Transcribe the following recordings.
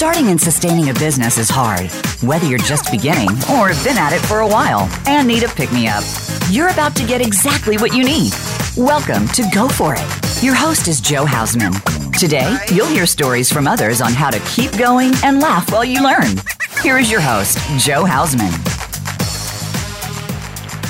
Starting and sustaining a business is hard, whether you're just beginning or have been at it for a while and need a pick me up. You're about to get exactly what you need. Welcome to Go For It. Your host is Jo Hausman. Today, you'll hear stories from others on how to keep going and laugh while you learn. Here is your host, Jo Hausman.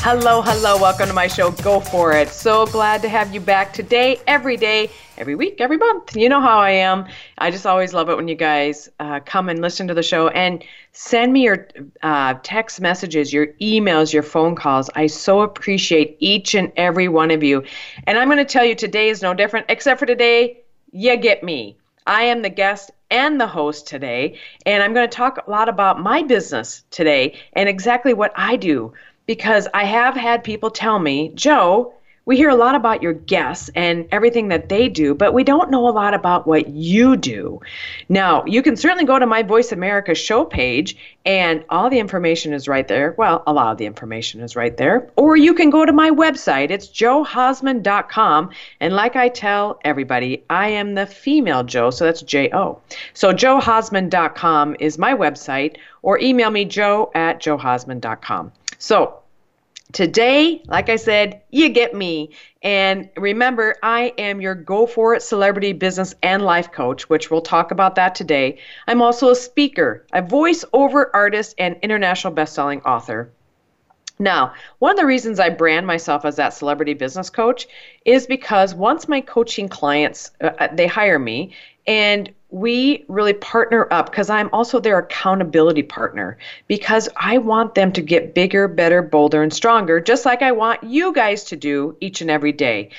Hello, hello. Welcome to my show, Go For It. So glad to have you back today, every day, every week, every month. You know how I am. I just always love it when you guys uh, come and listen to the show and send me your uh, text messages, your emails, your phone calls. I so appreciate each and every one of you. And I'm going to tell you today is no different, except for today, you get me. I am the guest and the host today, and I'm going to talk a lot about my business today and exactly what I do because I have had people tell me, Jo, we hear a lot about your guests and everything that they do, but we don't know a lot about what you do. Now, you can certainly go to my Voice America show page, and all the information is right there. Well, a lot of the information is right there. Or you can go to my website. It's johausman.com. And like I tell everybody, I am the female Jo, so that's J O. So johausman.com is my website, or email me jo at johausman.com. So, Today, like I said, you get me. And remember, I am your Go For It celebrity business and life coach, which we'll talk about that today. I'm also a speaker, a voiceover artist, and international best-selling author. Now, one of the reasons I brand myself as that celebrity business coach is because once my coaching clients uh, uh they hire me and we really partner up because I'm also their accountability partner because I want them to get bigger, better, bolder, and stronger, just like I want you guys to do each and every day.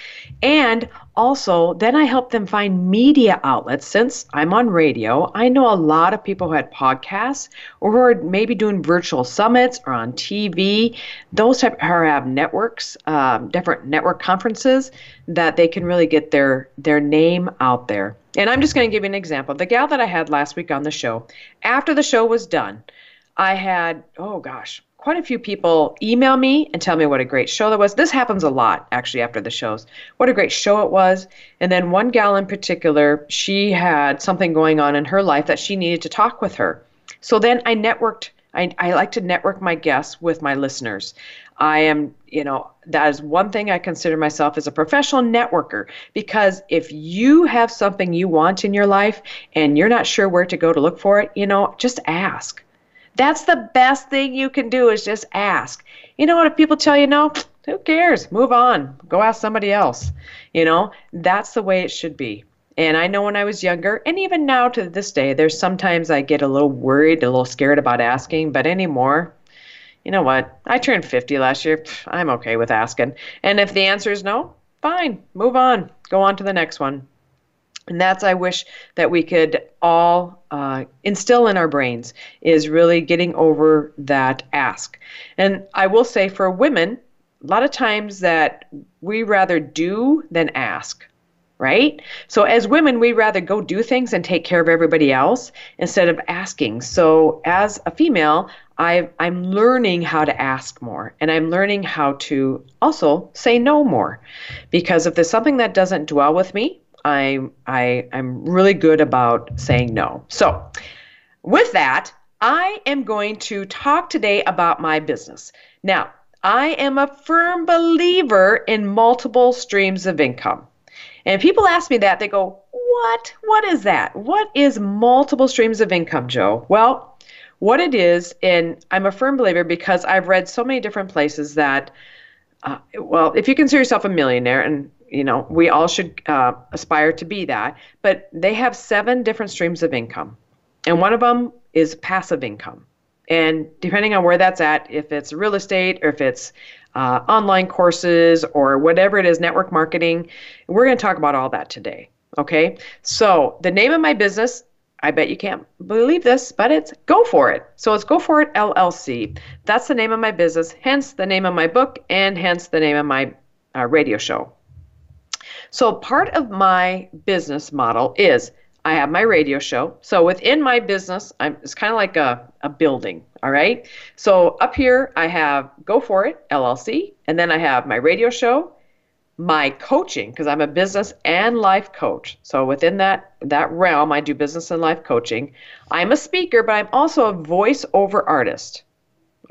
And also, then I help them find media outlets. Since I'm on radio, I know a lot of people who had podcasts or who are maybe doing virtual summits or on TV. Those type or have networks, um, different network conferences that they can really get their their name out there. And I'm just going to give you an example. The gal that I had last week on the show, after the show was done, I had, oh gosh, quite a few people email me and tell me what a great show that was. This happens a lot actually after the shows. What a great show it was. And then one gal in particular, she had something going on in her life that she needed to talk with her. So then I networked I, I like to network my guests with my listeners. I am, you know, that is one thing I consider myself as a professional networker because if you have something you want in your life and you're not sure where to go to look for it, you know, just ask. That's the best thing you can do is just ask. You know what? If people tell you no, who cares? Move on. Go ask somebody else. You know, that's the way it should be. And I know when I was younger, and even now to this day, there's sometimes I get a little worried, a little scared about asking, but anymore, you know what? I turned 50 last year. I'm okay with asking. And if the answer is no, fine, move on, go on to the next one. And that's I wish that we could all uh, instill in our brains is really getting over that ask. And I will say for women, a lot of times that we rather do than ask right? So as women, we rather go do things and take care of everybody else instead of asking. So as a female, I, I'm learning how to ask more and I'm learning how to also say no more. Because if there's something that doesn't dwell with me, I, I, I'm really good about saying no. So with that, I am going to talk today about my business. Now, I am a firm believer in multiple streams of income. And people ask me that, they go, What? What is that? What is multiple streams of income, Jo? Well, what it is, and I'm a firm believer because I've read so many different places that, uh, well, if you consider yourself a millionaire, and you know, we all should uh, aspire to be that, but they have seven different streams of income. And one of them is passive income. And depending on where that's at, if it's real estate or if it's uh, online courses or whatever it is, network marketing. We're going to talk about all that today. Okay. So the name of my business, I bet you can't believe this, but it's Go For It. So it's Go For It LLC. That's the name of my business, hence the name of my book, and hence the name of my uh, radio show. So part of my business model is I have my radio show. So within my business, I'm, it's kind of like a, a building. All right. So up here, I have Go For It LLC, and then I have my radio show, my coaching because I'm a business and life coach. So within that that realm, I do business and life coaching. I'm a speaker, but I'm also a voiceover artist.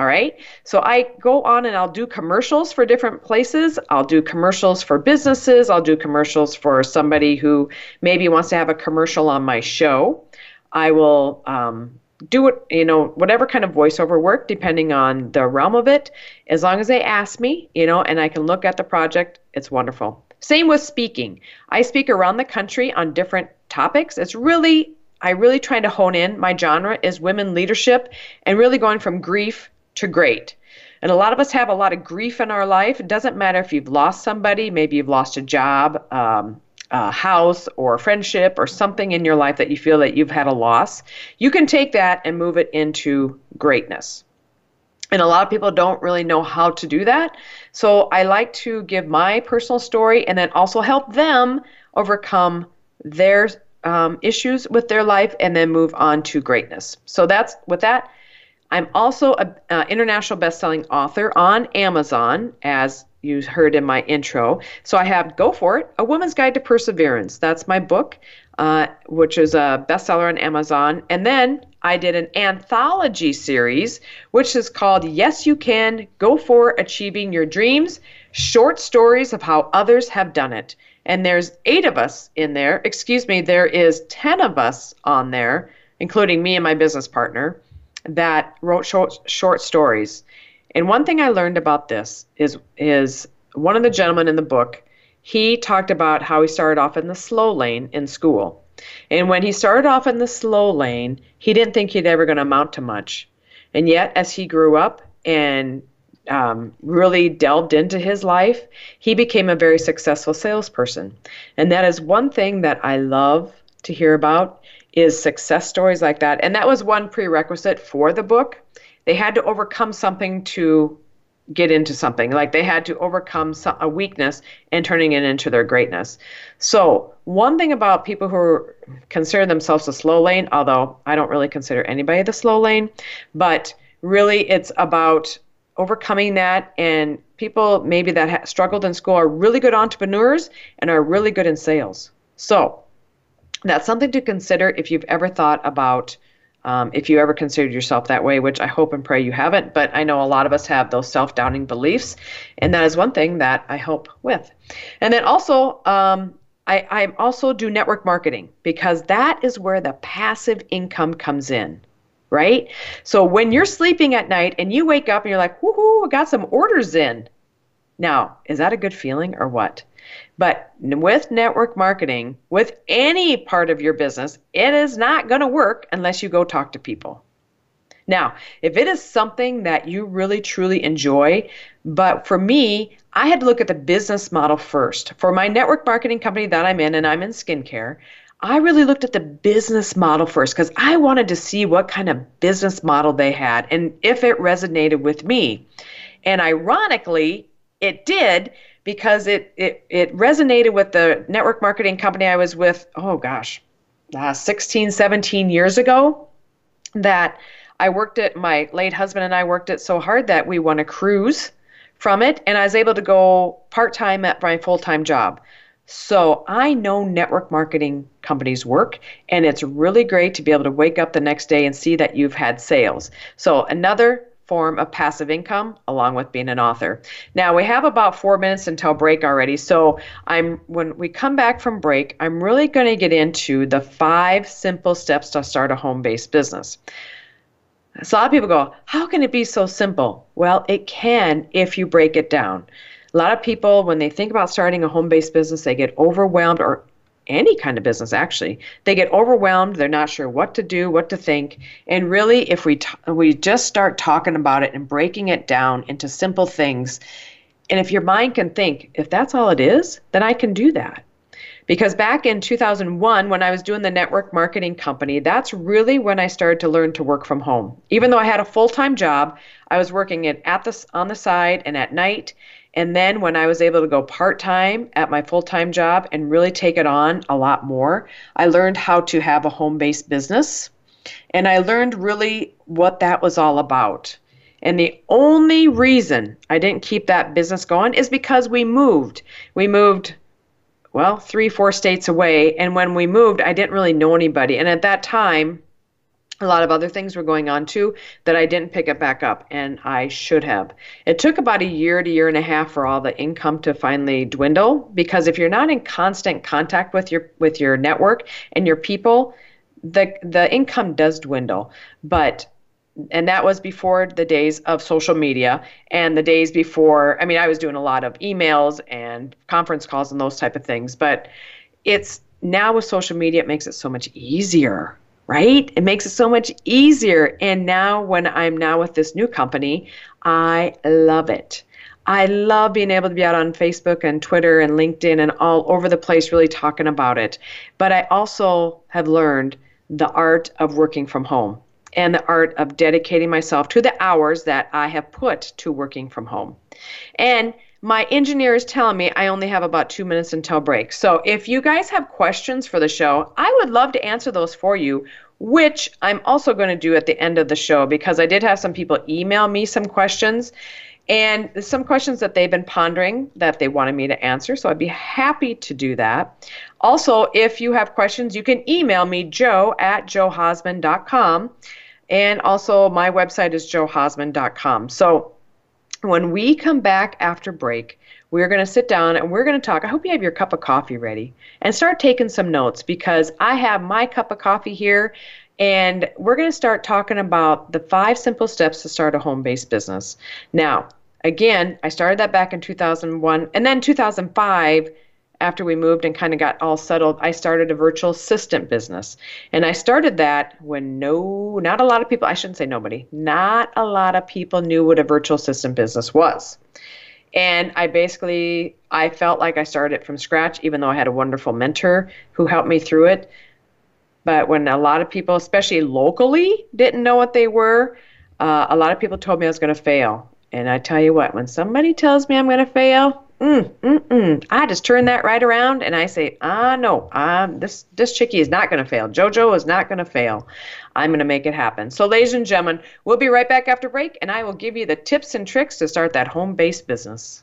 All right. So I go on and I'll do commercials for different places. I'll do commercials for businesses. I'll do commercials for somebody who maybe wants to have a commercial on my show. I will um, do it, you know, whatever kind of voiceover work, depending on the realm of it. As long as they ask me, you know, and I can look at the project, it's wonderful. Same with speaking. I speak around the country on different topics. It's really I really trying to hone in. My genre is women leadership and really going from grief to great. And a lot of us have a lot of grief in our life. It doesn't matter if you've lost somebody, maybe you've lost a job, um, a house, or a friendship, or something in your life that you feel that you've had a loss. You can take that and move it into greatness. And a lot of people don't really know how to do that. So I like to give my personal story and then also help them overcome their um, issues with their life and then move on to greatness. So that's with that. I'm also an uh, international best-selling author on Amazon, as you heard in my intro. So I have Go For It, A Woman's Guide to Perseverance. That's my book, uh, which is a bestseller on Amazon. And then I did an anthology series, which is called Yes You Can Go For Achieving Your Dreams Short Stories of How Others Have Done It. And there's eight of us in there. Excuse me, there is 10 of us on there, including me and my business partner that wrote short, short stories. And one thing I learned about this is is one of the gentlemen in the book, he talked about how he started off in the slow lane in school. And when he started off in the slow lane, he didn't think he'd ever going to amount to much. And yet, as he grew up and um, really delved into his life, he became a very successful salesperson. And that is one thing that I love to hear about is success stories like that. And that was one prerequisite for the book. They had to overcome something to get into something. Like they had to overcome a weakness and turning it into their greatness. So, one thing about people who consider themselves a slow lane, although I don't really consider anybody the slow lane, but really it's about overcoming that and people maybe that ha- struggled in school are really good entrepreneurs and are really good in sales. So, that's something to consider if you've ever thought about um, if you ever considered yourself that way, which I hope and pray you haven't, but I know a lot of us have those self doubting beliefs, and that is one thing that I help with. And then also, um, I, I also do network marketing because that is where the passive income comes in, right? So when you're sleeping at night and you wake up and you're like, woohoo, I got some orders in. Now, is that a good feeling or what? But with network marketing, with any part of your business, it is not going to work unless you go talk to people. Now, if it is something that you really truly enjoy, but for me, I had to look at the business model first. For my network marketing company that I'm in, and I'm in skincare, I really looked at the business model first because I wanted to see what kind of business model they had and if it resonated with me. And ironically, it did because it, it, it resonated with the network marketing company I was with, oh gosh, uh, 16, 17 years ago. That I worked at, my late husband and I worked it so hard that we won a cruise from it, and I was able to go part time at my full time job. So I know network marketing companies work, and it's really great to be able to wake up the next day and see that you've had sales. So another form of passive income along with being an author. Now we have about 4 minutes until break already. So I'm when we come back from break, I'm really going to get into the 5 simple steps to start a home-based business. So a lot of people go, "How can it be so simple?" Well, it can if you break it down. A lot of people, when they think about starting a home based business, they get overwhelmed or any kind of business actually. They get overwhelmed. They're not sure what to do what to think. And really if we t- we just start talking about it and breaking it down into simple things and if your mind can think if that's all it is then i can do that. Because back in 2001 when i was doing the network marketing company that's really when i started to learn to work from home. Even though i had a full-time job i was working it at the on the side and at night and then when I was able to go part time at my full time job and really take it on a lot more, I learned how to have a home based business. And I learned really what that was all about. And the only reason I didn't keep that business going is because we moved. We moved, well, three, four states away. And when we moved, I didn't really know anybody. And at that time, a lot of other things were going on too that I didn't pick it back up, and I should have. It took about a year to year and a half for all the income to finally dwindle because if you're not in constant contact with your with your network and your people, the the income does dwindle. But and that was before the days of social media and the days before i mean i was doing a lot of emails and conference calls and those type of things but it's now with social media it makes it so much easier right it makes it so much easier and now when i'm now with this new company i love it I love being able to be out on Facebook and Twitter and LinkedIn and all over the place really talking about it. But I also have learned the art of working from home and the art of dedicating myself to the hours that I have put to working from home. And my engineer is telling me I only have about two minutes until break. So if you guys have questions for the show, I would love to answer those for you, which I'm also going to do at the end of the show because I did have some people email me some questions and some questions that they've been pondering that they wanted me to answer. So I'd be happy to do that. Also, if you have questions, you can email me, jo at johausman.com. And also, my website is johausman.com. So when we come back after break, we're going to sit down and we're going to talk. I hope you have your cup of coffee ready and start taking some notes because I have my cup of coffee here and we're going to start talking about the five simple steps to start a home based business. Now, again, I started that back in 2001 and then 2005 after we moved and kind of got all settled, I started a virtual assistant business. And I started that when no, not a lot of people, I shouldn't say nobody, not a lot of people knew what a virtual assistant business was. And I basically, I felt like I started it from scratch, even though I had a wonderful mentor who helped me through it. But when a lot of people, especially locally, didn't know what they were, uh, a lot of people told me I was going to fail. And I tell you what, when somebody tells me I'm going to fail, mm, mm, mm. I just turn that right around and I say, ah, no, um, this this chickie is not going to fail. JoJo is not going to fail. I'm going to make it happen. So, ladies and gentlemen, we'll be right back after break, and I will give you the tips and tricks to start that home-based business.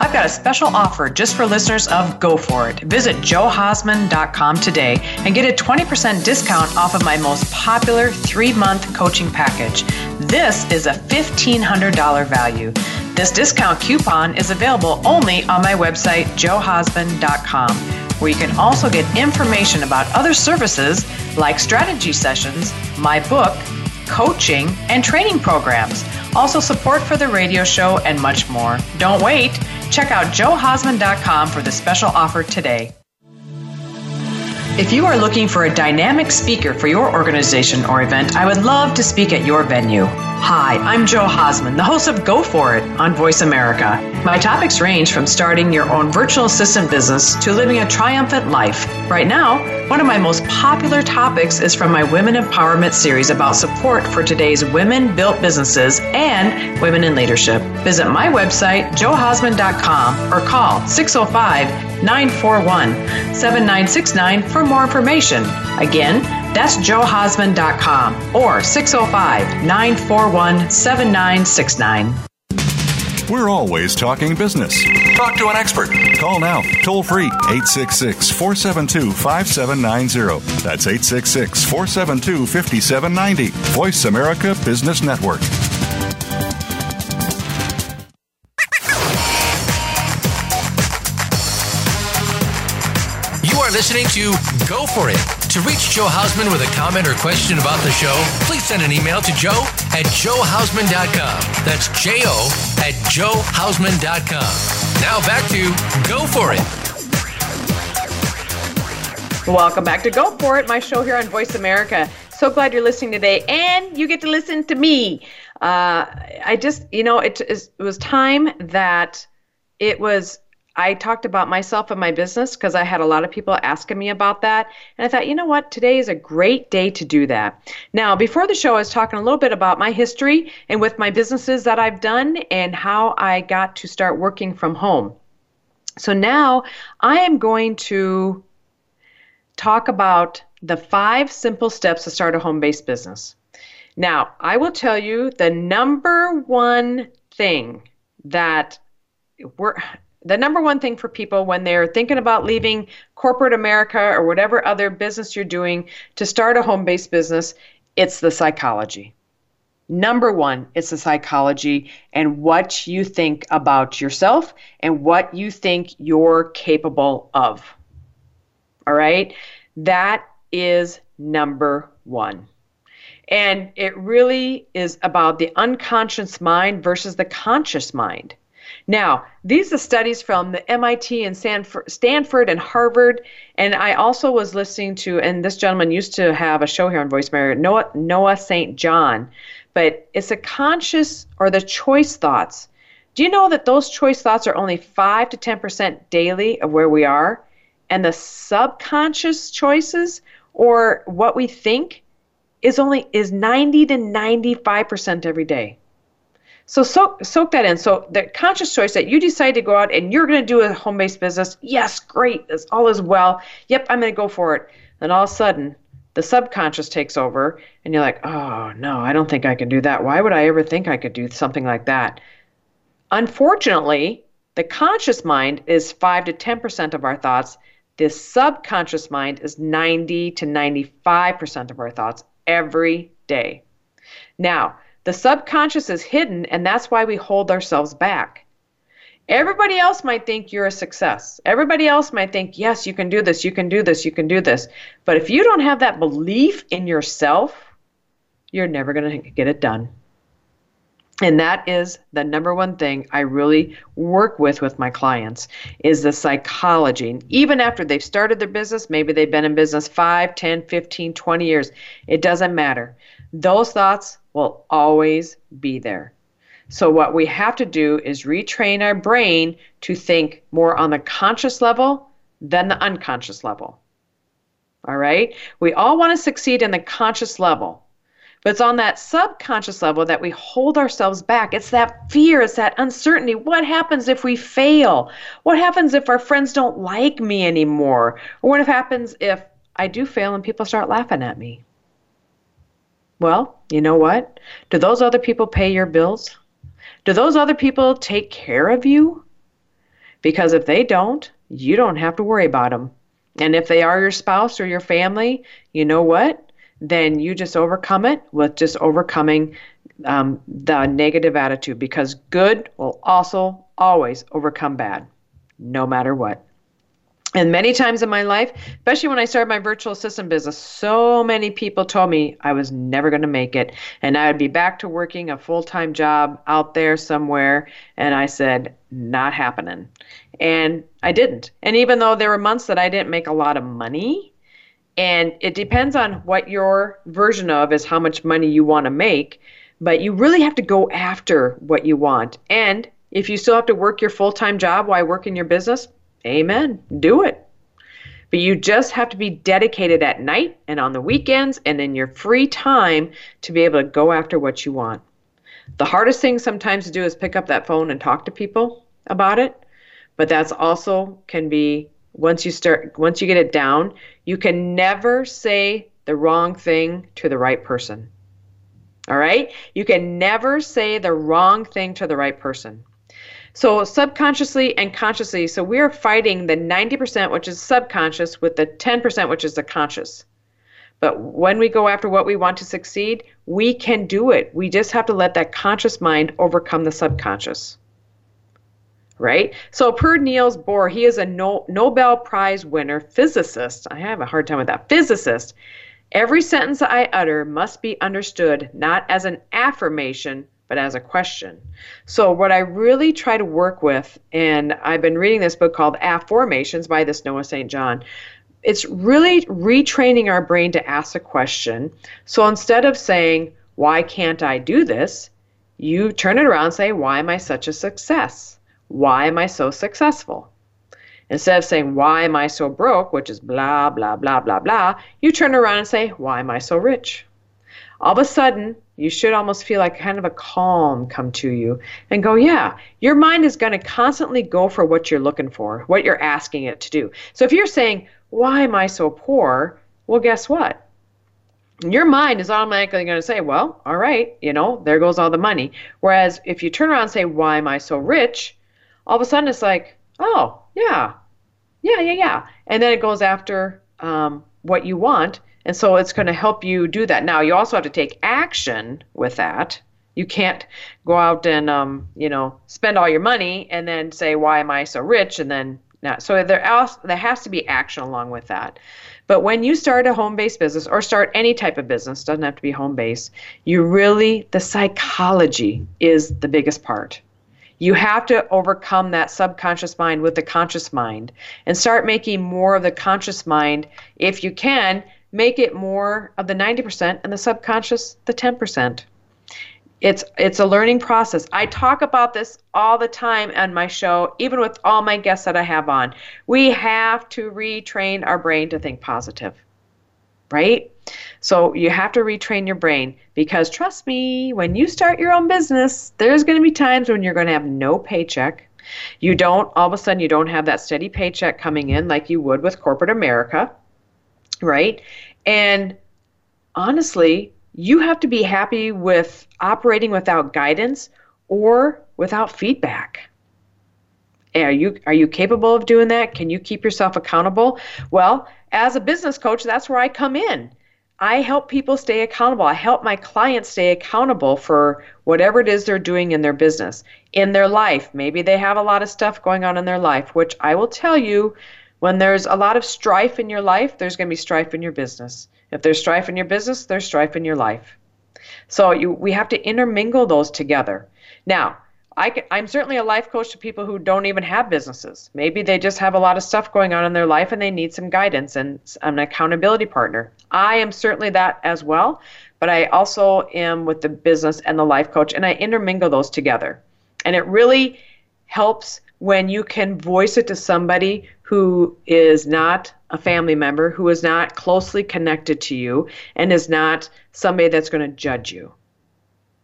I've got a special offer just for listeners of Go For It. Visit johausman.com today and get a 20% discount off of my most popular three month coaching package. This is a $1,500 value. This discount coupon is available only on my website, johausman.com, where you can also get information about other services like strategy sessions, my book, coaching, and training programs. Also, support for the radio show and much more. Don't wait. Check out johausman.com for the special offer today. If you are looking for a dynamic speaker for your organization or event, I would love to speak at your venue. Hi, I'm Jo Hausman, the host of Go For It on Voice America. My topics range from starting your own virtual assistant business to living a triumphant life. Right now, one of my most popular topics is from my Women Empowerment series about support for today's women built businesses and women in leadership. Visit my website, johausman.com, or call 605 941 7969 for more information. Again, that's johausman.com or 605 941 7969. We're always talking business. Talk to an expert. Call now, toll free, 866 472 5790. That's 866 472 5790. Voice America Business Network. You are listening to Go For It to reach Jo Hausman with a comment or question about the show, please send an email to jo at johausman.com. That's J O at johausman.com. Now back to Go For It. Welcome back to Go For It, my show here on Voice America. So glad you're listening today, and you get to listen to me. Uh, I just, you know, it, it was time that it was I talked about myself and my business because I had a lot of people asking me about that. And I thought, you know what? Today is a great day to do that. Now, before the show, I was talking a little bit about my history and with my businesses that I've done and how I got to start working from home. So now I am going to talk about the five simple steps to start a home based business. Now, I will tell you the number one thing that we're the number one thing for people when they're thinking about leaving corporate America or whatever other business you're doing to start a home based business, it's the psychology. Number one, it's the psychology and what you think about yourself and what you think you're capable of. All right? That is number one. And it really is about the unconscious mind versus the conscious mind. Now, these are studies from the MIT and Stanford and Harvard. And I also was listening to, and this gentleman used to have a show here on Voice America, Noah, Noah St. John. But it's a conscious or the choice thoughts. Do you know that those choice thoughts are only 5 to 10% daily of where we are? And the subconscious choices or what we think is only is 90 to 95% every day. So soak, soak that in. So the conscious choice that you decide to go out and you're going to do a home-based business. Yes, great. That's all is well. Yep, I'm going to go for it. Then all of a sudden, the subconscious takes over and you're like, "Oh, no, I don't think I can do that. Why would I ever think I could do something like that?" Unfortunately, the conscious mind is 5 to 10% of our thoughts. The subconscious mind is 90 to 95% of our thoughts every day. Now, the subconscious is hidden, and that's why we hold ourselves back. Everybody else might think you're a success. Everybody else might think, yes, you can do this, you can do this, you can do this. But if you don't have that belief in yourself, you're never going to get it done. And that is the number one thing I really work with with my clients is the psychology. even after they've started their business, maybe they've been in business 5, 10, 15, 20 years, it doesn't matter. Those thoughts will always be there. So, what we have to do is retrain our brain to think more on the conscious level than the unconscious level. All right? We all want to succeed in the conscious level, but it's on that subconscious level that we hold ourselves back. It's that fear, it's that uncertainty. What happens if we fail? What happens if our friends don't like me anymore? Or what happens if I do fail and people start laughing at me? Well, you know what? Do those other people pay your bills? Do those other people take care of you? Because if they don't, you don't have to worry about them. And if they are your spouse or your family, you know what? Then you just overcome it with just overcoming um, the negative attitude because good will also always overcome bad, no matter what. And many times in my life, especially when I started my virtual assistant business, so many people told me I was never going to make it and I would be back to working a full time job out there somewhere. And I said, not happening. And I didn't. And even though there were months that I didn't make a lot of money, and it depends on what your version of is how much money you want to make, but you really have to go after what you want. And if you still have to work your full time job while working your business, Amen. Do it. But you just have to be dedicated at night and on the weekends and in your free time to be able to go after what you want. The hardest thing sometimes to do is pick up that phone and talk to people about it. But that's also can be once you start once you get it down, you can never say the wrong thing to the right person. All right? You can never say the wrong thing to the right person. So subconsciously and consciously, so we're fighting the 90%, which is subconscious, with the 10%, which is the conscious. But when we go after what we want to succeed, we can do it. We just have to let that conscious mind overcome the subconscious. Right? So, per Niels Bohr, he is a no- Nobel Prize winner physicist. I have a hard time with that. Physicist. Every sentence I utter must be understood not as an affirmation, but as a question. So, what I really try to work with, and I've been reading this book called Afformations by this Noah St. John, it's really retraining our brain to ask a question. So, instead of saying, Why can't I do this? you turn it around and say, Why am I such a success? Why am I so successful? Instead of saying, Why am I so broke? which is blah, blah, blah, blah, blah, you turn around and say, Why am I so rich? All of a sudden, you should almost feel like kind of a calm come to you and go, Yeah, your mind is going to constantly go for what you're looking for, what you're asking it to do. So if you're saying, Why am I so poor? Well, guess what? your mind is automatically going to say, well, all right, you know, there goes all the money. Whereas if you turn around and say, why am I so rich? All of a sudden it's like, oh, yeah, yeah, yeah, yeah. And then it goes after um, what you want. And so it's going to help you do that. Now, you also have to take action with that. You can't go out and, um, you know, spend all your money and then say, why am I so rich? And then not. So there, there has to be action along with that. But when you start a home based business or start any type of business, doesn't have to be home based, you really, the psychology is the biggest part. You have to overcome that subconscious mind with the conscious mind and start making more of the conscious mind. If you can, make it more of the 90% and the subconscious the 10% it's it's a learning process. I talk about this all the time on my show, even with all my guests that I have on. We have to retrain our brain to think positive. Right? So you have to retrain your brain because trust me, when you start your own business, there's going to be times when you're going to have no paycheck. You don't all of a sudden you don't have that steady paycheck coming in like you would with corporate America. Right? And honestly, you have to be happy with operating without guidance or without feedback. Are you are you capable of doing that? Can you keep yourself accountable? Well, as a business coach, that's where I come in. I help people stay accountable. I help my clients stay accountable for whatever it is they're doing in their business, in their life. Maybe they have a lot of stuff going on in their life, which I will tell you when there's a lot of strife in your life, there's going to be strife in your business. If there's strife in your business, there's strife in your life. So you, we have to intermingle those together. Now, I am certainly a life coach to people who don't even have businesses. Maybe they just have a lot of stuff going on in their life and they need some guidance and an accountability partner. I am certainly that as well, but I also am with the business and the life coach, and I intermingle those together. And it really helps when you can voice it to somebody who is not a family member, who is not closely connected to you, and is not somebody that's going to judge you.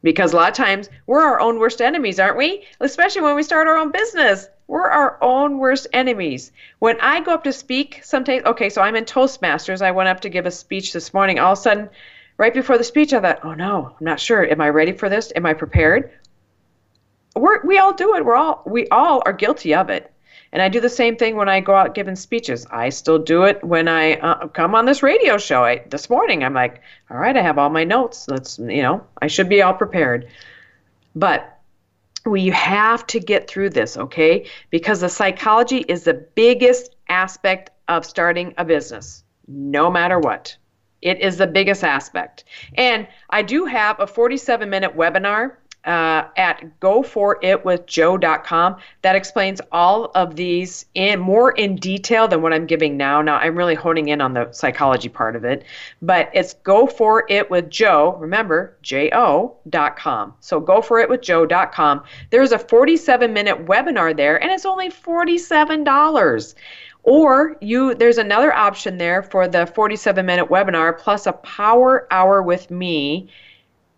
Because a lot of times we're our own worst enemies, aren't we? Especially when we start our own business. We're our own worst enemies. When I go up to speak, sometimes, okay, so I'm in Toastmasters. I went up to give a speech this morning. All of a sudden, right before the speech, I thought, oh no, I'm not sure. Am I ready for this? Am I prepared? We're, we all do it. We're all we all are guilty of it. And I do the same thing when I go out giving speeches. I still do it when I uh, come on this radio show. I, this morning, I'm like, all right, I have all my notes. Let's, you know, I should be all prepared. But we have to get through this, okay? Because the psychology is the biggest aspect of starting a business, no matter what. It is the biggest aspect. And I do have a 47 minute webinar uh, at goforitwithjo.com that explains all of these in more in detail than what I'm giving now. Now I'm really honing in on the psychology part of it, but it's goforitwithjo. Remember jo.com. So go for it with goforitwithjo.com. There's a 47 minute webinar there, and it's only $47 or you there's another option there for the 47 minute webinar plus a power hour with me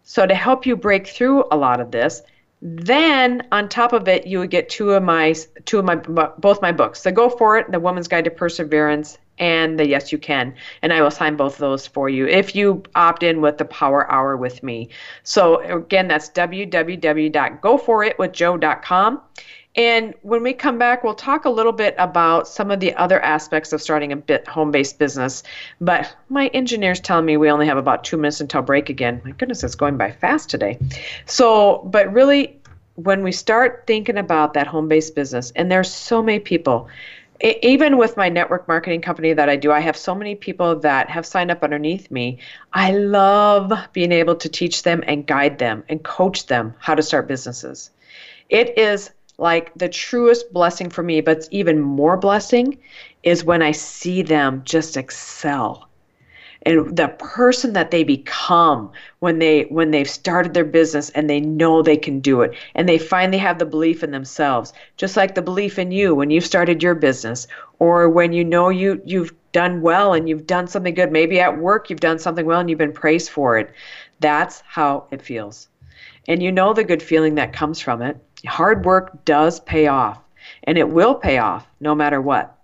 so to help you break through a lot of this, then on top of it, you would get two of my two of my both my books, the Go For It, the Woman's Guide to Perseverance, and the Yes You Can, and I will sign both of those for you if you opt in with the Power Hour with me. So again, that's www.goforitwithjo.com. And when we come back, we'll talk a little bit about some of the other aspects of starting a bit home-based business. But my engineer's telling me we only have about two minutes until break again. My goodness, it's going by fast today. So, but really, when we start thinking about that home-based business, and there's so many people, even with my network marketing company that I do, I have so many people that have signed up underneath me. I love being able to teach them and guide them and coach them how to start businesses. It is like the truest blessing for me, but it's even more blessing is when I see them just excel. and the person that they become when they when they've started their business and they know they can do it and they finally have the belief in themselves just like the belief in you when you've started your business or when you know you you've done well and you've done something good. Maybe at work you've done something well and you've been praised for it. That's how it feels. And you know the good feeling that comes from it hard work does pay off and it will pay off no matter what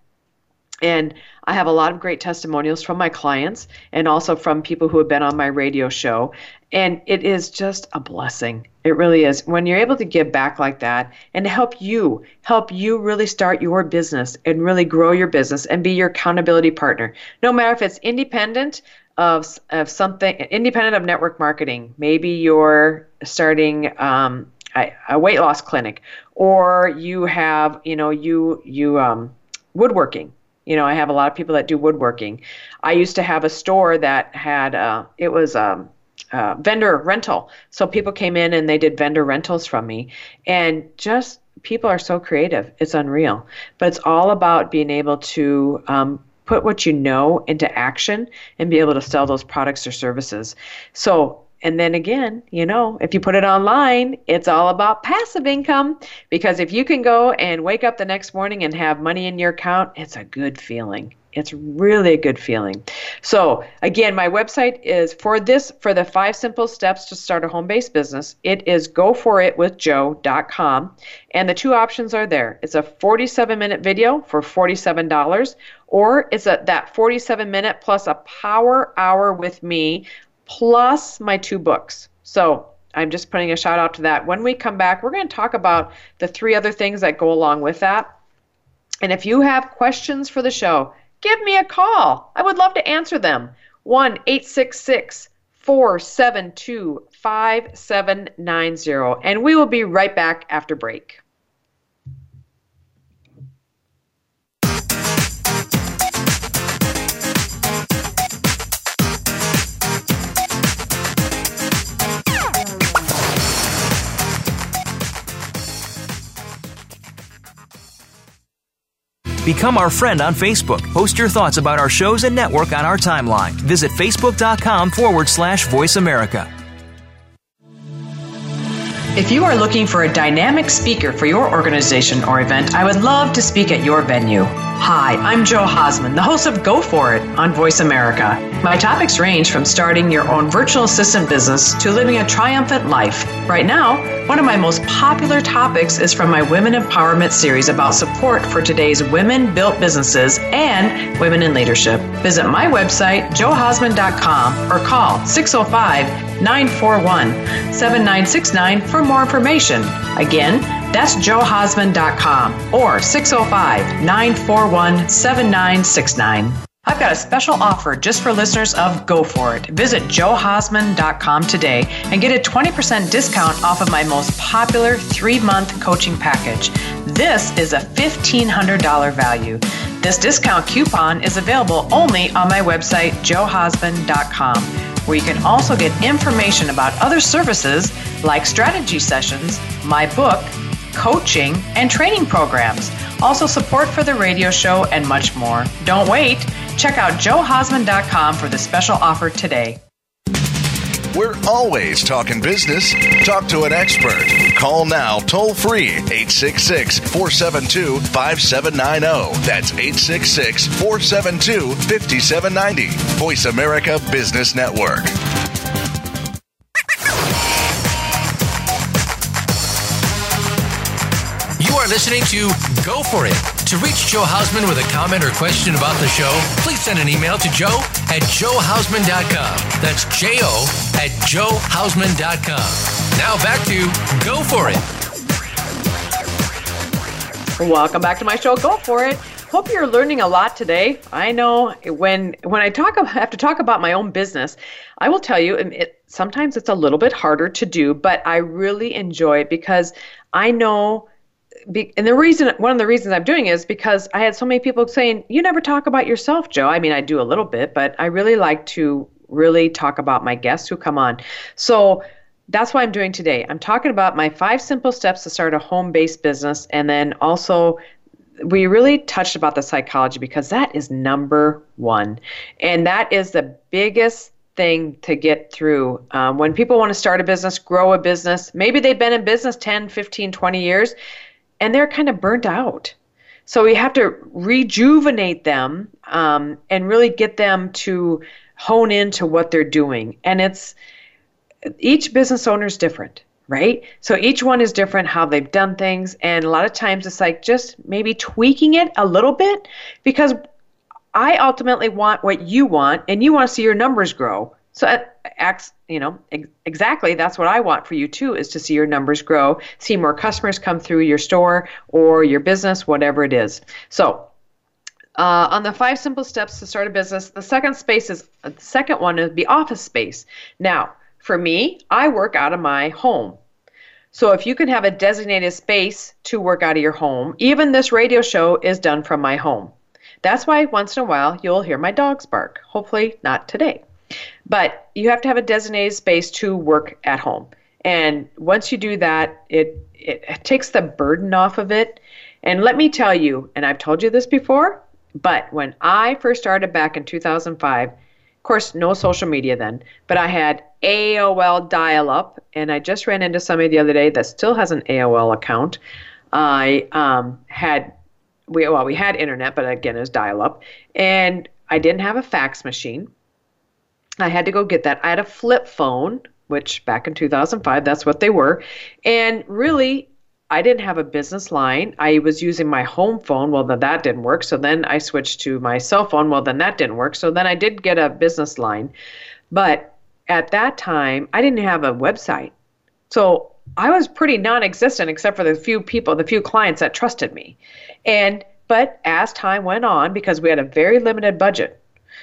and I have a lot of great testimonials from my clients and also from people who have been on my radio show. And it is just a blessing. It really is. When you're able to give back like that and help you, help you really start your business and really grow your business and be your accountability partner. No matter if it's independent of, of something, independent of network marketing, maybe you're starting um, a weight loss clinic or you have, you know, you, you, um, woodworking you know, I have a lot of people that do woodworking. I used to have a store that had uh, it was um, uh, vendor rental. So people came in and they did vendor rentals from me, and just people are so creative. It's unreal. But it's all about being able to um, put what you know into action and be able to sell those products or services. So and then again, you know, if you put it online, it's all about passive income because if you can go and wake up the next morning and have money in your account, it's a good feeling. It's really a good feeling. So, again, my website is for this for the five simple steps to start a home-based business. It is goforitwithjo.com and the two options are there. It's a 47-minute video for $47 or it's a that 47 minute plus a power hour with me plus my two books. So I'm just putting a shout out to that. When we come back, we're going to talk about the three other things that go along with that. And if you have questions for the show, give me a call. I would love to answer them. 1 866 472 5790. And we will be right back after break. Become our friend on Facebook. Post your thoughts about our shows and network on our timeline. Visit facebook.com forward slash voice America. If you are looking for a dynamic speaker for your organization or event, I would love to speak at your venue. Hi, I'm Jo Hausman, the host of Go For It on Voice America. My topics range from starting your own virtual assistant business to living a triumphant life. Right now, one of my most popular topics is from my Women Empowerment series about support for today's women built businesses and women in leadership. Visit my website, johausman.com, or call 605 941 7969 for more information. Again, that's johausman.com or 605 941 7969. I've got a special offer just for listeners of Go For It. Visit johausman.com today and get a 20% discount off of my most popular three month coaching package. This is a $1,500 value. This discount coupon is available only on my website, johausman.com, where you can also get information about other services like strategy sessions, my book, coaching, and training programs. Also, support for the radio show and much more. Don't wait. Check out johausman.com for the special offer today. We're always talking business. Talk to an expert. Call now toll free 866 472 5790. That's 866 472 5790. Voice America Business Network. Are listening to Go For It. To reach Jo Hausman with a comment or question about the show, please send an email to jo at johausman.com. That's J O at johausman.com. Now back to Go For It. Welcome back to my show, Go For It. Hope you're learning a lot today. I know when when I talk I have to talk about my own business, I will tell you it, sometimes it's a little bit harder to do, but I really enjoy it because I know be, and the reason one of the reasons I'm doing is because I had so many people saying you never talk about yourself, Jo. I mean, I do a little bit, but I really like to really talk about my guests who come on. So that's what I'm doing today. I'm talking about my five simple steps to start a home-based business and then also we really touched about the psychology because that is number one. And that is the biggest thing to get through. Um, when people want to start a business, grow a business, maybe they've been in business 10, 15, 20 years, and they're kind of burnt out. So we have to rejuvenate them um, and really get them to hone into what they're doing. And it's each business owner is different right? So each one is different how they've done things. And a lot of times it's like just maybe tweaking it a little bit because I ultimately want what you want and you want to see your numbers grow. So acts, you know, ex- exactly that's what I want for you too is to see your numbers grow, see more customers come through your store or your business, whatever it is. So uh, on the five simple steps to start a business, the second space is the second one is the office space. Now, for me, I work out of my home. So if you can have a designated space to work out of your home, even this radio show is done from my home. That's why once in a while you'll hear my dogs bark. Hopefully not today. But you have to have a designated space to work at home. And once you do that, it, it, takes the burden off of it. And let me tell you, and I've told you this before, but when I first started back in 2005, of course, no social media then, but I had AOL dial up, and I just ran into somebody the other day that still has an AOL account. I um, had, we, well, we had internet, but again, it was dial up, and I didn't have a fax machine. I had to go get that. I had a flip phone, which back in 2005, that's what they were. And really, I didn't have a business line. I was using my home phone. Well, then that didn't work. So then I switched to my cell phone. Well, then that didn't work. So then I did get a business line. But at that time, I didn't have a website. So I was pretty non existent except for the few people, the few clients that trusted me. And but as time went on, because we had a very limited budget,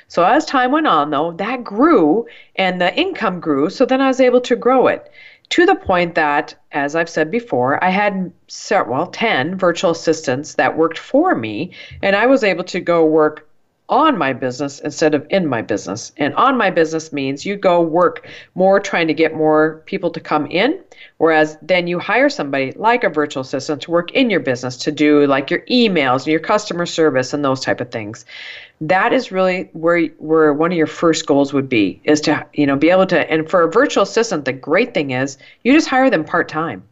so as time went on, though, that grew and the income grew. So then I was able to grow it to the point that, as I've said before, I had well, 10 virtual assistants that worked for me, and I was able to go work on my business instead of in my business. And on my business means you go work more trying to get more people to come in, whereas then you hire somebody like a virtual assistant to work in your business to do like your emails and your customer service and those type of things. That is really where where one of your first goals would be is to, you know, be able to and for a virtual assistant the great thing is you just hire them part-time.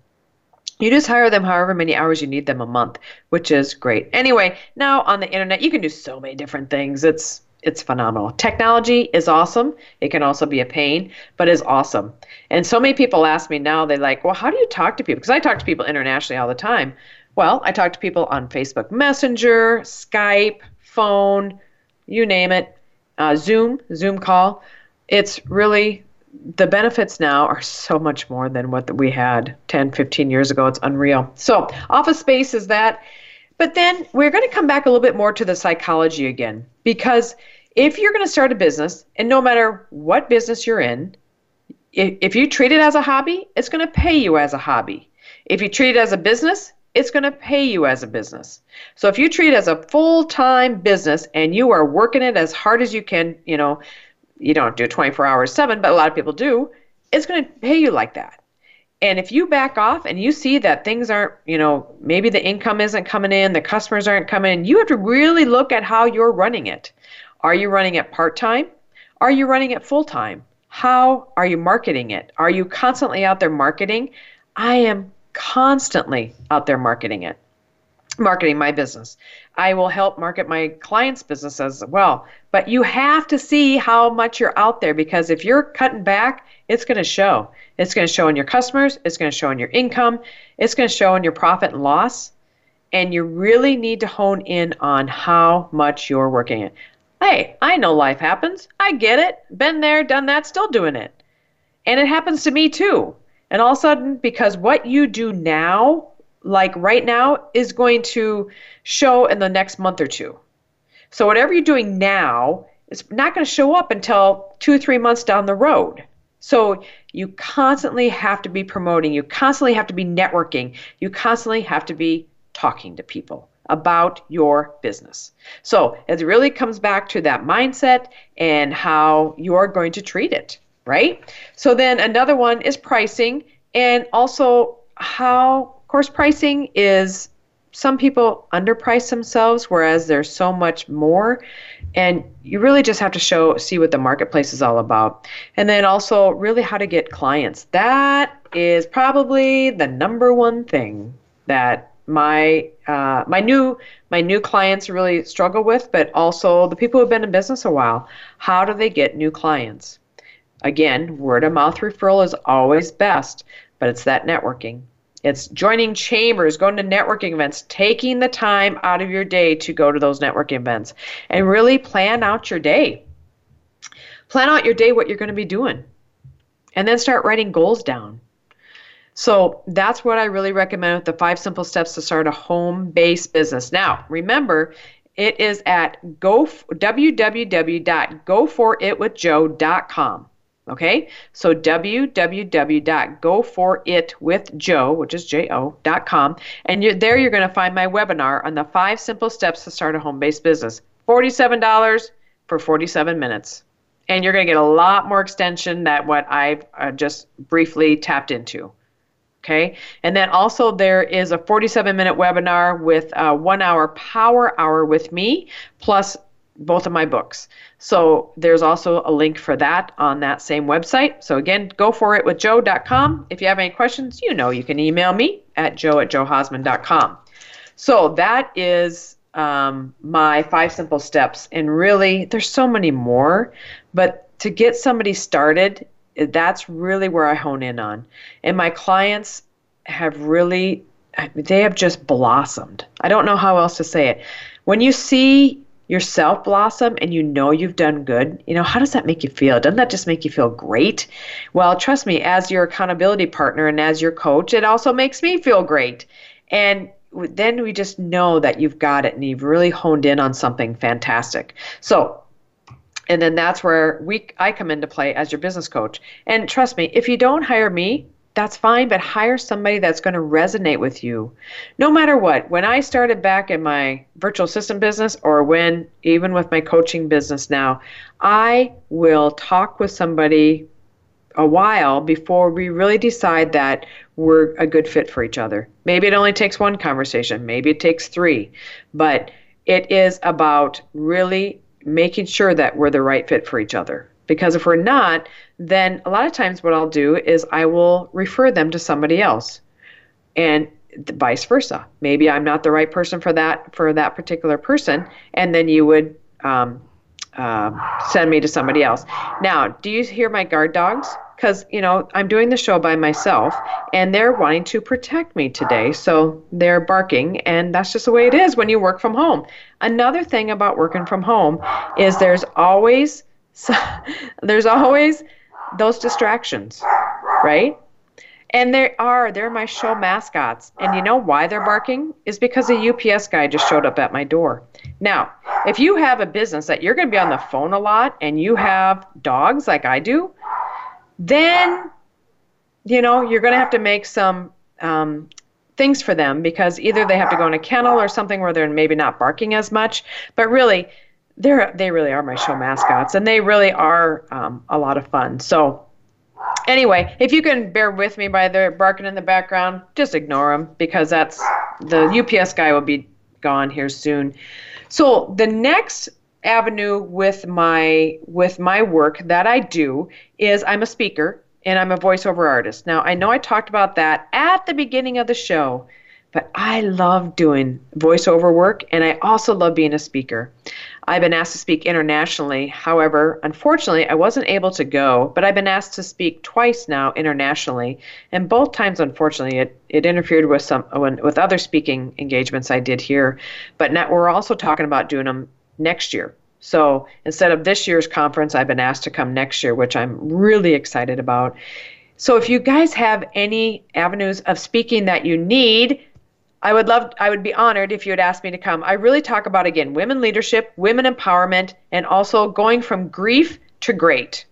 You just hire them however many hours you need them a month, which is great. Anyway, now on the internet, you can do so many different things. It's it's phenomenal. Technology is awesome. It can also be a pain, but is awesome. And so many people ask me now, they're like, well, how do you talk to people? Because I talk to people internationally all the time. Well, I talk to people on Facebook Messenger, Skype, phone, you name it, uh, Zoom, Zoom call. It's really the benefits now are so much more than what we had 10, 15 years ago. It's unreal. So, office space is that. But then we're going to come back a little bit more to the psychology again because if you're going to start a business, and no matter what business you're in, if you treat it as a hobby, it's going to pay you as a hobby. If you treat it as a business, it's going to pay you as a business. So if you treat it as a full-time business and you are working it as hard as you can, you know, you don't do 24 hours 7 but a lot of people do it's going to pay you like that. And if you back off and you see that things aren't you know maybe the income isn't coming in the customers aren't coming in you have to really look at how you're running it. Are you running it part-time? Are you running it full-time? How are you marketing it? Are you constantly out there marketing? I am constantly out there marketing it marketing my business. I will help market my clients' business as well. But you have to see how much you're out there because if you're cutting back, it's going to show. It's going to show in your customers, it's going to show in your income, it's going to show in your profit and loss. And you really need to hone in on how much you're working it. Hey, I know life happens. I get it. Been there, done that, still doing it. And it happens to me too. And all of a sudden, because what you do now like right now is going to show in the next month or two. So whatever you're doing now is not going to show up until two or three months down the road. So you constantly have to be promoting, you constantly have to be networking, you constantly have to be talking to people about your business. So it really comes back to that mindset and how you're going to treat it, right? So then another one is pricing and also how course pricing is some people underprice themselves, whereas there's so much more. And you really just have to show, see what the marketplace is all about. And then also, really, how to get clients. That is probably the number one thing that my uh, my new my new clients really struggle with, but also the people who've been in business a while. How do they get new clients? Again, word of mouth referral is always best, but it's that networking. It's joining chambers, going to networking events, taking the time out of your day to go to those networking events, and really plan out your day. Plan out your day, what you're going to be doing, and then start writing goals down. So that's what I really recommend with the five simple steps to start a home based business. Now, remember, it is at go www.goforitwithjo.com. Okay, so www.goforitwithjo, which is J-O.com, and you're, there you're going to find my webinar on the five simple steps to start a home-based business. $47 for 47 minutes. And you're going to get a lot more extension than what I've uh, just briefly tapped into. Okay, and then also there is a 47 minute webinar with a one hour power hour with me, plus both of my books. So there's also a link for that on that same website. So again, go for it with jo.com. If you have any questions, you know you can email me at jo at johausman.com. So that is um, my five simple steps. And really, there's so many more, but to get somebody started, that's really where I hone in on. And my clients have really, they have just blossomed. I don't know how else to say it. When you see yourself blossom and you know you've done good, you know, how does that make you feel? Doesn't that just make you feel great? Well, trust me, as your accountability partner and as your coach, it also makes me feel great. And then we just know that you've got it and you've really honed in on something fantastic. So, and then that's where we I come into play as your business coach. And trust me, if you don't hire me, that's fine, but hire somebody that's going to resonate with you. No matter what, when I started back in my virtual assistant business or when even with my coaching business now, I will talk with somebody a while before we really decide that we're a good fit for each other. Maybe it only takes one conversation, maybe it takes three, but it is about really making sure that we're the right fit for each other. Because if we're not, then a lot of times what I'll do is I will refer them to somebody else. And vice versa. Maybe I'm not the right person for that for that particular person, and then you would um, uh, send me to somebody else. Now, do you hear my guard dogs? Because you know I'm doing the show by myself, and they're wanting to protect me today, so they're barking, and that's just the way it is when you work from home. Another thing about working from home is there's always so there's always those distractions, right? And they are, they're my show mascots. And you know why they're barking? Is because a UPS guy just showed up at my door. Now, if you have a business that you're going to be on the phone a lot and you have dogs like I do, then, you know, you're going to have to make some um, things for them because either they have to go in a kennel or something where they're maybe not barking as much. But really, they're they really are my show mascots, and they really are um, a lot of fun. So anyway, if you can bear with me by the barking in the background, just ignore them because that's the UPS guy will be gone here soon. So the next avenue with my with my work that I do is I'm a speaker and I'm a voiceover artist. Now I know I talked about that at the beginning of the show, but I love doing voiceover work and I also love being a speaker. I've been asked to speak internationally. However, unfortunately, I wasn't able to go, but I've been asked to speak twice now internationally, and both times, unfortunately, it, it interfered with some with other speaking engagements I did here. But now we're also talking about doing them next year. So instead of this year's conference, I've been asked to come next year, which I'm really excited about. So if you guys have any avenues of speaking that you need, I would love, I would be honored if you would ask me to come. I really talk about, again, women leadership, women empowerment, and also going from grief to great.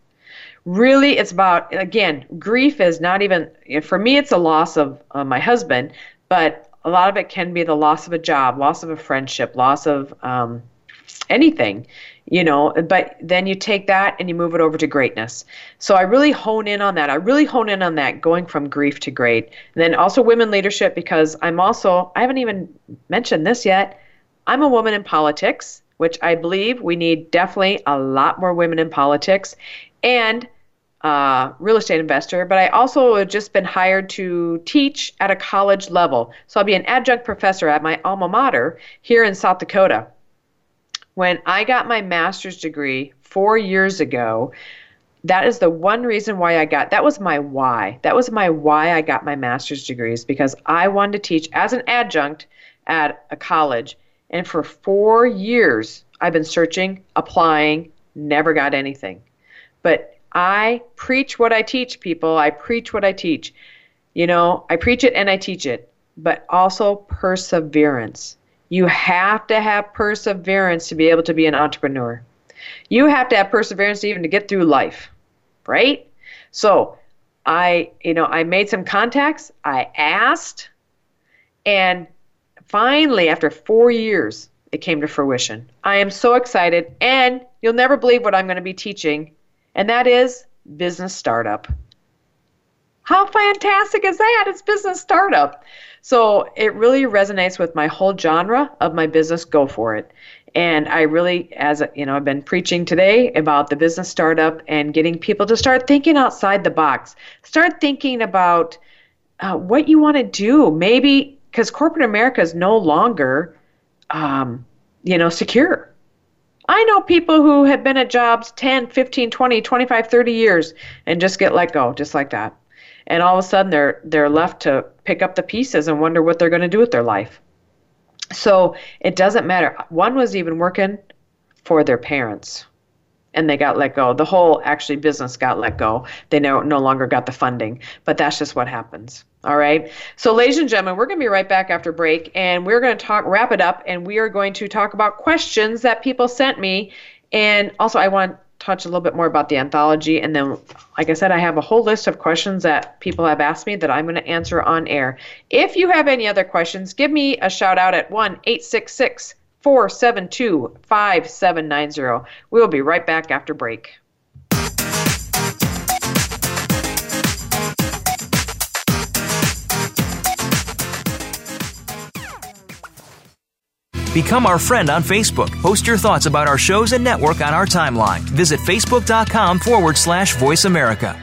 Really, it's about, again, grief is not even, for me, it's a loss of uh, my husband, but a lot of it can be the loss of a job, loss of a friendship, loss of um, anything you know but then you take that and you move it over to greatness so i really hone in on that i really hone in on that going from grief to great and then also women leadership because i'm also i haven't even mentioned this yet i'm a woman in politics which i believe we need definitely a lot more women in politics and uh, real estate investor, but I also have just been hired to teach at a college level. So I'll be an adjunct professor at my alma mater here in South Dakota. When I got my master's degree four years ago, that is the one reason why I got that was my why. That was my why I got my master's degrees because I wanted to teach as an adjunct at a college. And for four years, I've been searching, applying, never got anything. But I preach what I teach, people. I preach what I teach. You know, I preach it and I teach it, but also perseverance. You have to have perseverance to be able to be an entrepreneur. You have to have perseverance even to get through life, right? So, I, you know, I made some contacts, I asked, and finally, after four years, it came to fruition. I am so excited, and you'll never believe what I'm going to be teaching, and that is business startup. How fantastic is that? It's business startup. So it really resonates with my whole genre of my business. Go for it. And I really, as you know, I've been preaching today about the business startup and getting people to start thinking outside the box. Start thinking about uh, what you want to do. Maybe because corporate America is no longer, um, you know, secure. I know people who have been at jobs 10, 15, 20, 25, 30 years and just get let go just like that and all of a sudden they're they're left to pick up the pieces and wonder what they're going to do with their life. So it doesn't matter. One was even working for their parents and they got let go. The whole actually business got let go. They no, no longer got the funding, but that's just what happens. All right. So, ladies and gentlemen, we're going to be right back after break and we're going to talk, wrap it up, and we are going to talk about questions that people sent me. And also, I want touch a little bit more about the anthology. And then, like I said, I have a whole list of questions that people have asked me that I'm going to answer on air. If you have any other questions, give me a shout out at 1 866 472 5790. We'll be right back after break. Become our friend on Facebook. Post your thoughts about our shows and network on our timeline. Visit facebook.com forward slash voice America.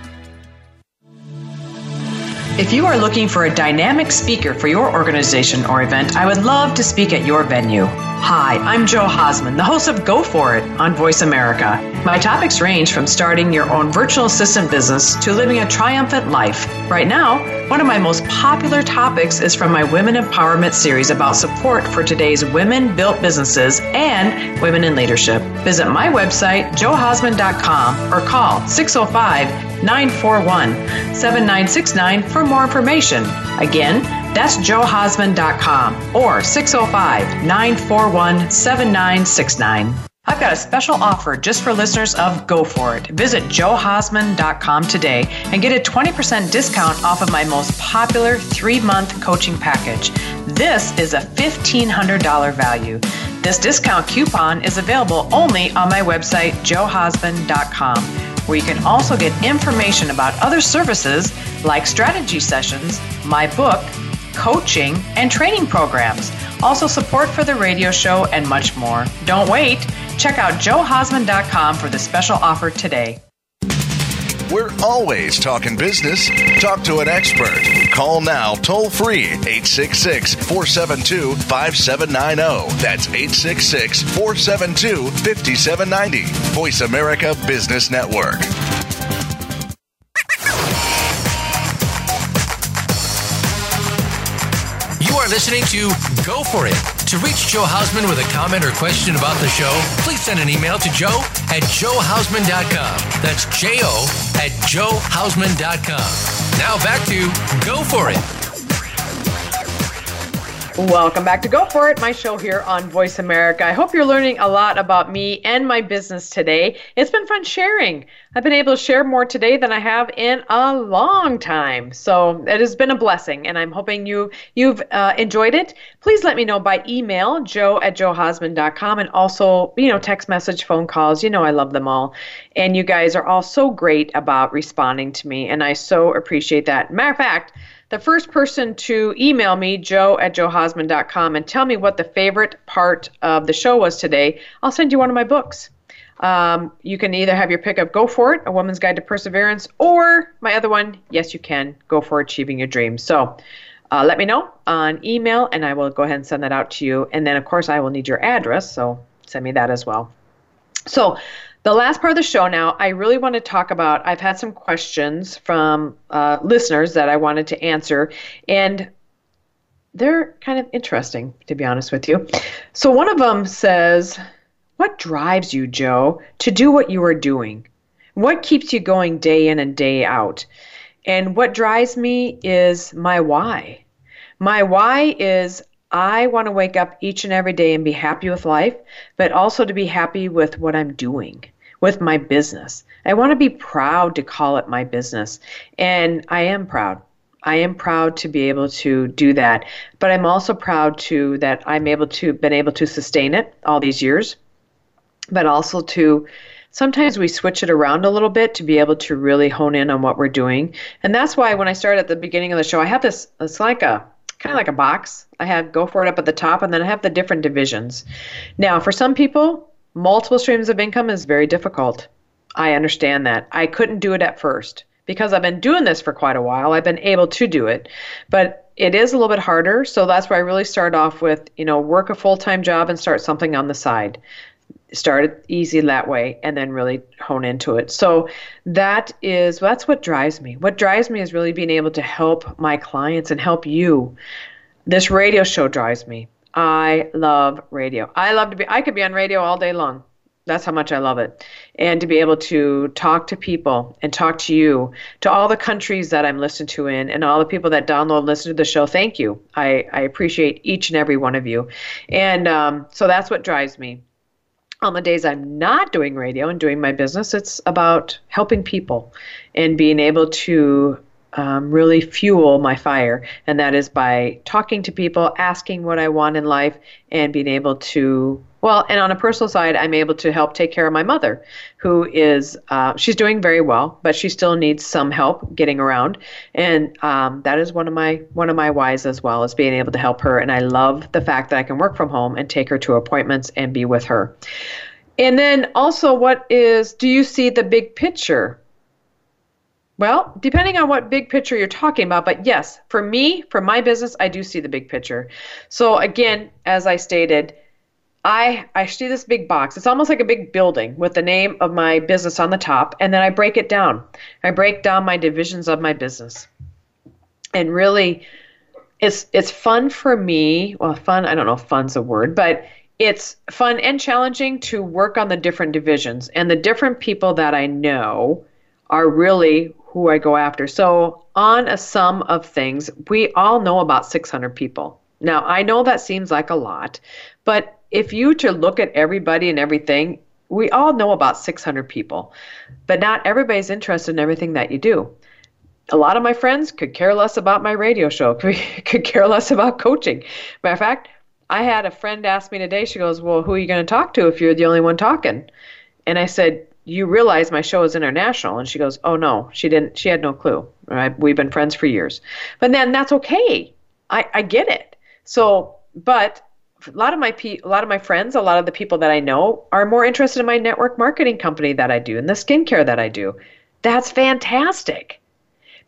If you are looking for a dynamic speaker for your organization or event, I would love to speak at your venue. Hi, I'm Jo Hausman, the host of Go For It on Voice America. My topics range from starting your own virtual assistant business to living a triumphant life. Right now, one of my most popular topics is from my Women Empowerment series about support for today's women built businesses and women in leadership. Visit my website, johausman.com, or call 605 941 7969 for more information. Again, that's johausman.com or 605 941 7969. I've got a special offer just for listeners of Go For It. Visit johausman.com today and get a 20% discount off of my most popular three month coaching package. This is a $1,500 value. This discount coupon is available only on my website, johausman.com, where you can also get information about other services like strategy sessions, my book, coaching, and training programs. Also, support for the radio show and much more. Don't wait. Check out johausman.com for the special offer today. We're always talking business. Talk to an expert. Call now toll free 866 472 5790. That's 866 472 5790. Voice America Business Network. Listening to Go For It. To reach Jo Hausman with a comment or question about the show, please send an email to jo at johausman.com. That's J O at johausman.com. Now back to Go For It. Welcome back to Go For It, my show here on Voice America. I hope you're learning a lot about me and my business today. It's been fun sharing. I've been able to share more today than I have in a long time. So it has been a blessing, and I'm hoping you, you've uh, enjoyed it. Please let me know by email, jo at johausman.com, and also, you know, text message, phone calls. You know, I love them all. And you guys are all so great about responding to me, and I so appreciate that. Matter of fact, the first person to email me, jo at johausman.com, and tell me what the favorite part of the show was today, I'll send you one of my books. Um, you can either have your pickup Go For It, A Woman's Guide to Perseverance, or my other one, Yes You Can, Go For Achieving Your Dreams. So uh, let me know on email, and I will go ahead and send that out to you. And then, of course, I will need your address, so send me that as well. So the last part of the show now, I really want to talk about. I've had some questions from uh, listeners that I wanted to answer, and they're kind of interesting, to be honest with you. So, one of them says, What drives you, Jo, to do what you are doing? What keeps you going day in and day out? And what drives me is my why. My why is I want to wake up each and every day and be happy with life, but also to be happy with what I'm doing with my business. I want to be proud to call it my business, and I am proud. I am proud to be able to do that, but I'm also proud to that I'm able to been able to sustain it all these years, but also to sometimes we switch it around a little bit to be able to really hone in on what we're doing. And that's why when I started at the beginning of the show, I have this it's like a kind of like a box. I have go for it up at the top and then I have the different divisions. Now, for some people, multiple streams of income is very difficult. I understand that. I couldn't do it at first because I've been doing this for quite a while. I've been able to do it, but it is a little bit harder. So that's why I really start off with, you know, work a full time job and start something on the side. Start it easy that way and then really hone into it. So that is that's what drives me. What drives me is really being able to help my clients and help you. This radio show drives me. I love radio. I love to be, I could be on radio all day long. That's how much I love it. And to be able to talk to people and talk to you, to all the countries that I'm listening to in, and all the people that download and listen to the show, thank you. I, I appreciate each and every one of you. And um, so that's what drives me. On the days I'm not doing radio and doing my business, it's about helping people and being able to um, really fuel my fire, and that is by talking to people, asking what I want in life, and being able to. Well, and on a personal side, I'm able to help take care of my mother, who is uh, she's doing very well, but she still needs some help getting around, and um, that is one of my one of my whys as well is being able to help her. And I love the fact that I can work from home and take her to appointments and be with her. And then also, what is do you see the big picture? Well, depending on what big picture you're talking about, but yes, for me, for my business, I do see the big picture. So again, as I stated, I I see this big box. It's almost like a big building with the name of my business on the top, and then I break it down. I break down my divisions of my business. And really it's it's fun for me. Well, fun, I don't know if fun's a word, but it's fun and challenging to work on the different divisions and the different people that I know are really who I go after. So, on a sum of things, we all know about 600 people. Now, I know that seems like a lot, but if you to look at everybody and everything, we all know about 600 people, but not everybody's interested in everything that you do. A lot of my friends could care less about my radio show, could care less about coaching. Matter of fact, I had a friend ask me today, she goes, Well, who are you going to talk to if you're the only one talking? And I said, you realize my show is international? And she goes oh no she didn't she had no clue right? We've been friends for years. But then that's okay. I i get it. So but a lot of my pe- a lot of my friends a lot of the people that i know are more interested in my network marketing company that i do and the skincare that i do. That's fantastic.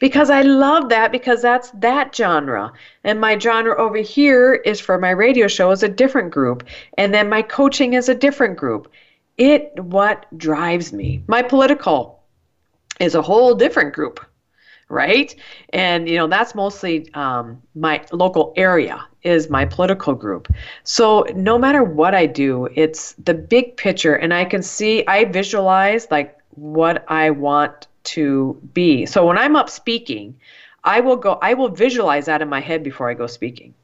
Because I love that because that's that genre. And my genre over here is for my radio show is a different group. And then my coaching is a different group it what drives me. My political is a whole different group, right? And you know that's mostly um, my local area is my political group. So no matter what I do, it's the big picture, and I can see, I visualize like what I want to be. So when I'm up speaking, I will go, I will visualize that in my head before I go speaking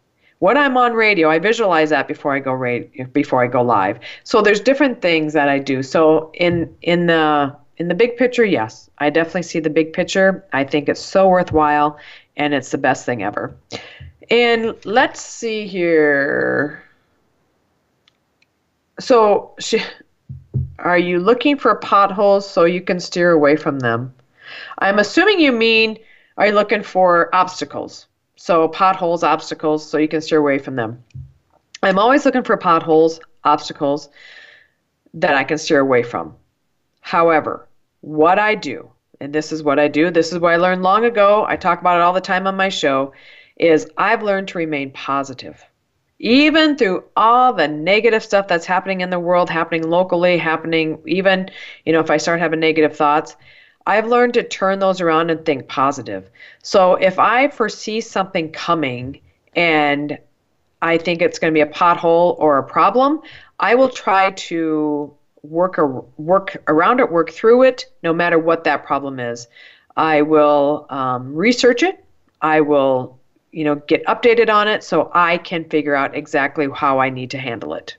When I'm on radio, I visualize that before I go radio, before I go live. So there's different things that I do. So in in the in the big picture, yes, I definitely see the big picture. I think it's so worthwhile and it's the best thing ever. And let's see here. So, she, are you looking for potholes so you can steer away from them? I'm assuming you mean, are you looking for obstacles? So, potholes, obstacles, so you can steer away from them. I'm always looking for potholes, obstacles that I can steer away from. However, what I do, and this is what I do, this is what I learned long ago, I talk about it all the time on my show, is I've learned to remain positive. Even through all the negative stuff that's happening in the world, happening locally, happening even, you know, if I start having negative thoughts, I've learned to turn those around and think positive. So if I foresee something coming and I think it's going to be a pothole or a problem, I will try to work or work around it, work through it, no matter what that problem is. I will um, research it. I will you know, get updated on it so I can figure out exactly how I need to handle it.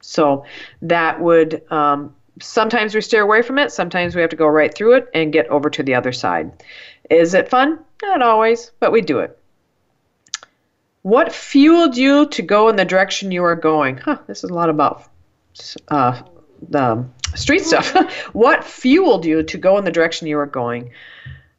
So that would um, sometimes we steer away from it, sometimes we have to go right through it and get over to the other side. Is it fun? Not always, but we do it. What fueled you to go in the direction you are going? Huh, this is a lot about uh, the street stuff. what fueled you to go in the direction you are going?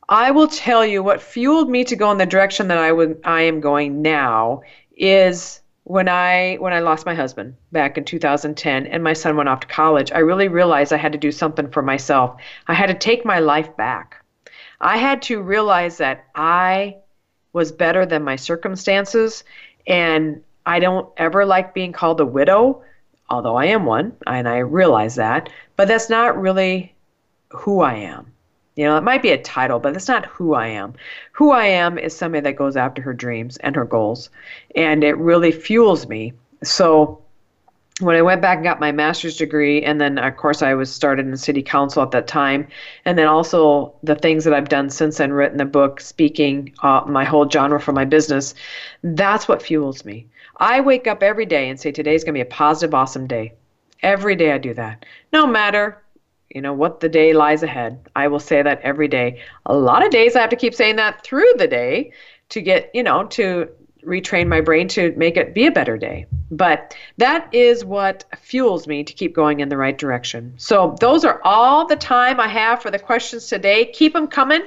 I will tell you what fueled me to go in the direction that I I am going now is when I when I lost my husband back in 2010 and my son went off to college, I really realized I had to do something for myself. I had to take my life back. I had to realize that I was better than my circumstances and I don't ever like being called a widow, although I am one and I realize that, but that's not really who I am. You know, it might be a title, but that's not who I am. Who I am is somebody that goes after her dreams and her goals, and it really fuels me. So when I went back and got my master's degree, and then of course I was started in city council at that time, and then also the things that I've done since then, written the book, speaking, uh, my whole genre for my business, that's what fuels me. I wake up every day and say, today's going to be a positive, awesome day. Every day I do that. No matter you know what the day lies ahead. I will say that every day. A lot of days I have to keep saying that through the day to get, you know, to retrain my brain to make it be a better day. But that is what fuels me to keep going in the right direction. So, those are all the time I have for the questions today. Keep them coming.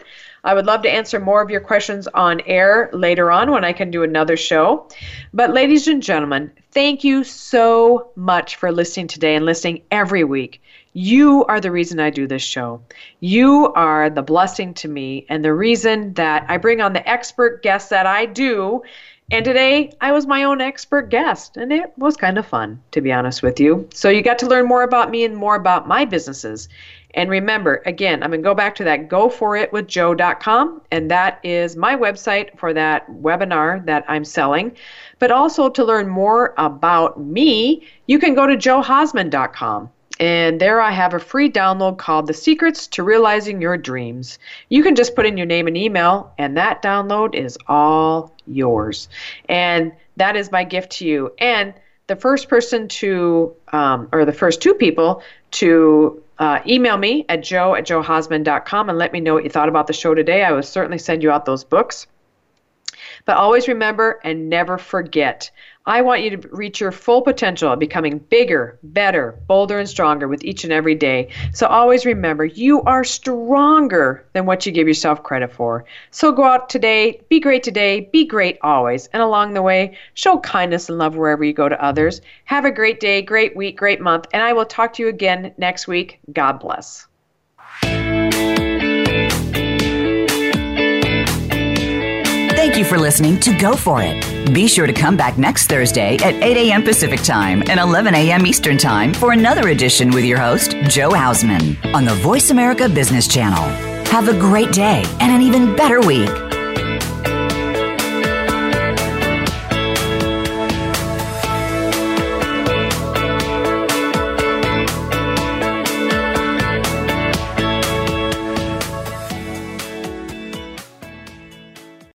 I would love to answer more of your questions on air later on when I can do another show. But, ladies and gentlemen, thank you so much for listening today and listening every week. You are the reason I do this show. You are the blessing to me and the reason that I bring on the expert guests that I do. And today I was my own expert guest, and it was kind of fun, to be honest with you. So you got to learn more about me and more about my businesses. And remember, again, I'm going to go back to that goforitwithjo.com, and that is my website for that webinar that I'm selling. But also to learn more about me, you can go to johausman.com. And there I have a free download called The Secrets to Realizing Your Dreams. You can just put in your name and email, and that download is all yours. And that is my gift to you. And the first person to, um, or the first two people to uh, email me at jo at johausman.com and let me know what you thought about the show today. I will certainly send you out those books. But always remember and never forget I want you to reach your full potential of becoming bigger, better, bolder, and stronger with each and every day. So always remember, you are stronger than what you give yourself credit for. So go out today, be great today, be great always, and along the way, show kindness and love wherever you go to others. Have a great day, great week, great month, and I will talk to you again next week. God bless. Thank you for listening to Go For It. Be sure to come back next Thursday at 8 a.m. Pacific Time and 11 a.m. Eastern Time for another edition with your host, Jo Hausman, on the Voice America Business Channel. Have a great day and an even better week.